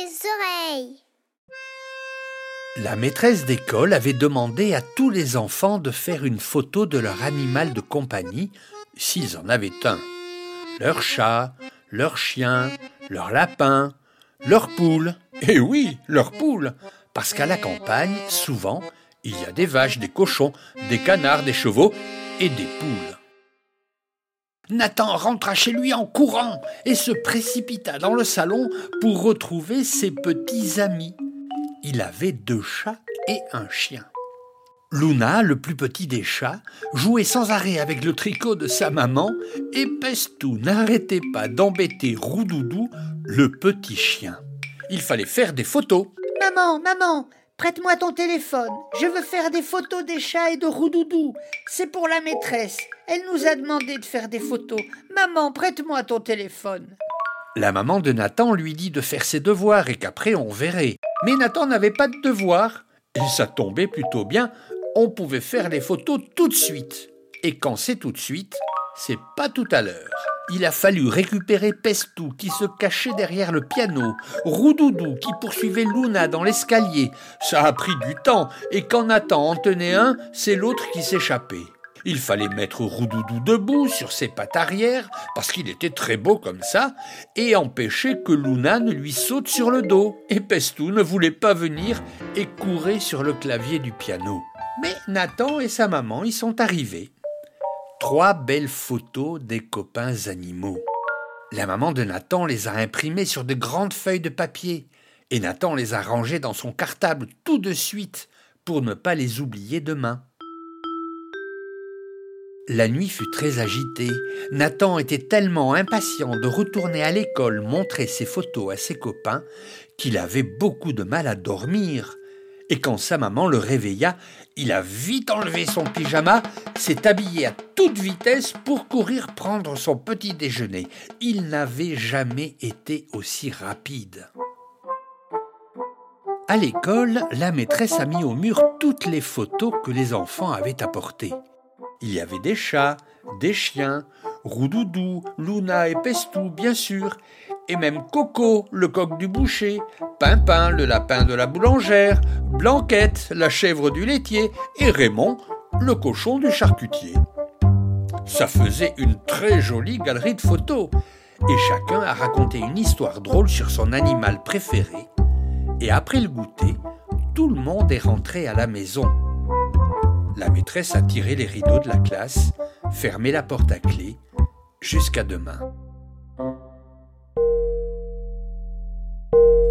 les oreilles. La maîtresse d'école avait demandé à tous les enfants de faire une photo de leur animal de compagnie, s'ils en avaient un. Leur chat, leur chien, leur lapin, leur poule. Eh oui, leur poule. Parce qu'à la campagne, souvent, il y a des vaches, des cochons, des canards, des chevaux et des poules. Nathan rentra chez lui en courant et se précipita dans le salon pour retrouver ses petits amis. Il avait deux chats et un chien. Luna, le plus petit des chats, jouait sans arrêt avec le tricot de sa maman et Pestou n'arrêtait pas d'embêter Roudoudou, le petit chien. Il fallait faire des photos. Maman, maman, prête-moi ton téléphone. Je veux faire des photos des chats et de Roudoudou. C'est pour la maîtresse. Elle nous a demandé de faire des photos. Maman, prête-moi ton téléphone. La maman de Nathan lui dit de faire ses devoirs et qu'après on verrait. Mais Nathan n'avait pas de devoirs. Et ça tombait plutôt bien on pouvait faire les photos tout de suite. Et quand c'est tout de suite, c'est pas tout à l'heure. Il a fallu récupérer Pestou qui se cachait derrière le piano, Roudoudou qui poursuivait Luna dans l'escalier. Ça a pris du temps, et quand Nathan en tenait un, c'est l'autre qui s'échappait. Il fallait mettre Roudoudou debout sur ses pattes arrière, parce qu'il était très beau comme ça, et empêcher que Luna ne lui saute sur le dos. Et Pestou ne voulait pas venir et courait sur le clavier du piano. Mais Nathan et sa maman y sont arrivés. Trois belles photos des copains animaux. La maman de Nathan les a imprimées sur de grandes feuilles de papier, et Nathan les a rangées dans son cartable tout de suite pour ne pas les oublier demain. La nuit fut très agitée. Nathan était tellement impatient de retourner à l'école montrer ses photos à ses copains qu'il avait beaucoup de mal à dormir et quand sa maman le réveilla, il a vite enlevé son pyjama, s'est habillé à toute vitesse pour courir prendre son petit déjeuner. Il n'avait jamais été aussi rapide. À l'école, la maîtresse a mis au mur toutes les photos que les enfants avaient apportées. Il y avait des chats, des chiens, Roudoudou, Luna et Pestou, bien sûr, et même Coco, le coq du boucher, Pimpin, le lapin de la boulangère, Blanquette, la chèvre du laitier, et Raymond, le cochon du charcutier. Ça faisait une très jolie galerie de photos, et chacun a raconté une histoire drôle sur son animal préféré. Et après le goûter, tout le monde est rentré à la maison. La maîtresse a tiré les rideaux de la classe, fermé la porte à clé. Jusqu'à demain.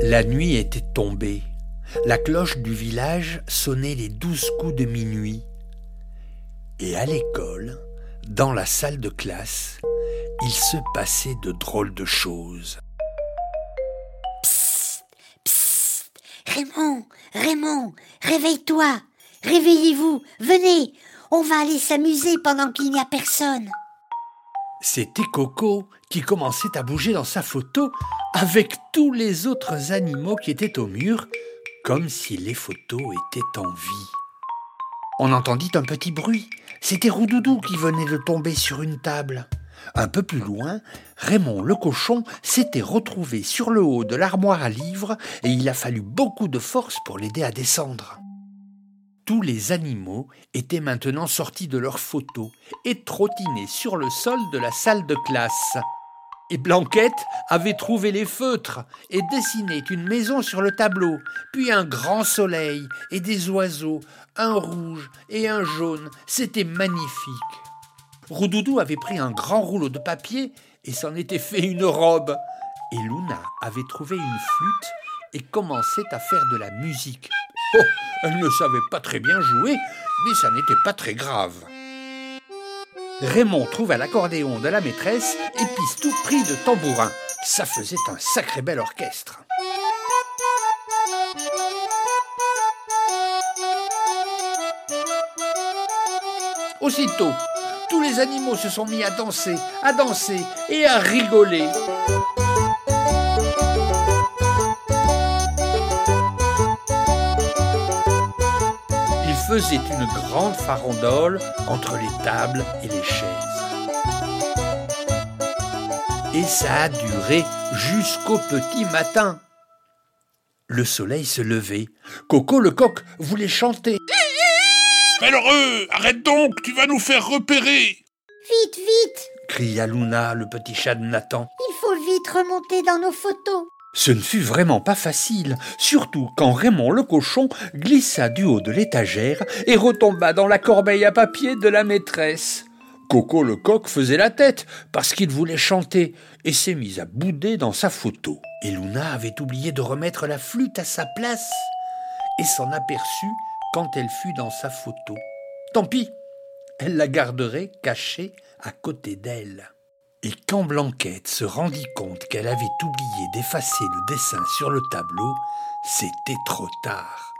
La nuit était tombée. La cloche du village sonnait les douze coups de minuit. Et à l'école, dans la salle de classe, il se passait de drôles de choses. Psst, psst, Raymond, Raymond, réveille-toi, réveillez-vous, venez, on va aller s'amuser pendant qu'il n'y a personne. C'était Coco qui commençait à bouger dans sa photo avec tous les autres animaux qui étaient au mur, comme si les photos étaient en vie. On entendit un petit bruit. C'était Roudoudou qui venait de tomber sur une table. Un peu plus loin, Raymond le cochon s'était retrouvé sur le haut de l'armoire à livres et il a fallu beaucoup de force pour l'aider à descendre. Tous les animaux étaient maintenant sortis de leurs photos et trottinaient sur le sol de la salle de classe. Et Blanquette avait trouvé les feutres et dessiné une maison sur le tableau, puis un grand soleil et des oiseaux, un rouge et un jaune. C'était magnifique. Roudoudou avait pris un grand rouleau de papier et s'en était fait une robe. Et Luna avait trouvé une flûte et commençait à faire de la musique. Oh, elle ne savait pas très bien jouer, mais ça n'était pas très grave. Raymond trouva l'accordéon de la maîtresse et Pistou prit de tambourin. Ça faisait un sacré bel orchestre. Aussitôt, tous les animaux se sont mis à danser, à danser et à rigoler. Faisait une grande farandole entre les tables et les chaises. Et ça a duré jusqu'au petit matin. Le soleil se levait. Coco le coq voulait chanter. Malheureux, arrête donc, tu vas nous faire repérer. Vite, vite cria Luna, le petit chat de Nathan. Il faut vite remonter dans nos photos. Ce ne fut vraiment pas facile, surtout quand Raymond le cochon glissa du haut de l'étagère et retomba dans la corbeille à papier de la maîtresse. Coco le coq faisait la tête parce qu'il voulait chanter et s'est mis à bouder dans sa photo. Et Luna avait oublié de remettre la flûte à sa place et s'en aperçut quand elle fut dans sa photo. Tant pis, elle la garderait cachée à côté d'elle. Et quand Blanquette se rendit compte qu'elle avait oublié d'effacer le dessin sur le tableau, c'était trop tard.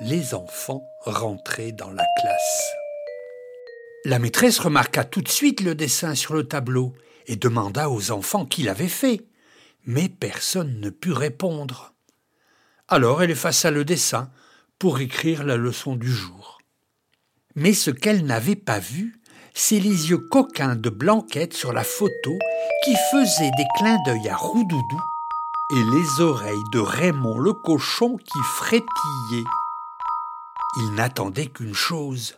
Les enfants rentraient dans la classe. La maîtresse remarqua tout de suite le dessin sur le tableau et demanda aux enfants qui l'avait fait. Mais personne ne put répondre. Alors elle effaça le dessin pour écrire la leçon du jour. Mais ce qu'elle n'avait pas vu, c'est les yeux coquins de Blanquette sur la photo qui faisaient des clins d'œil à Roudoudou et les oreilles de Raymond le cochon qui frétillaient. Il n'attendait qu'une chose,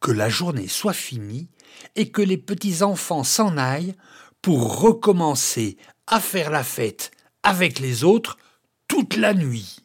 que la journée soit finie et que les petits-enfants s'en aillent pour recommencer à faire la fête avec les autres toute la nuit.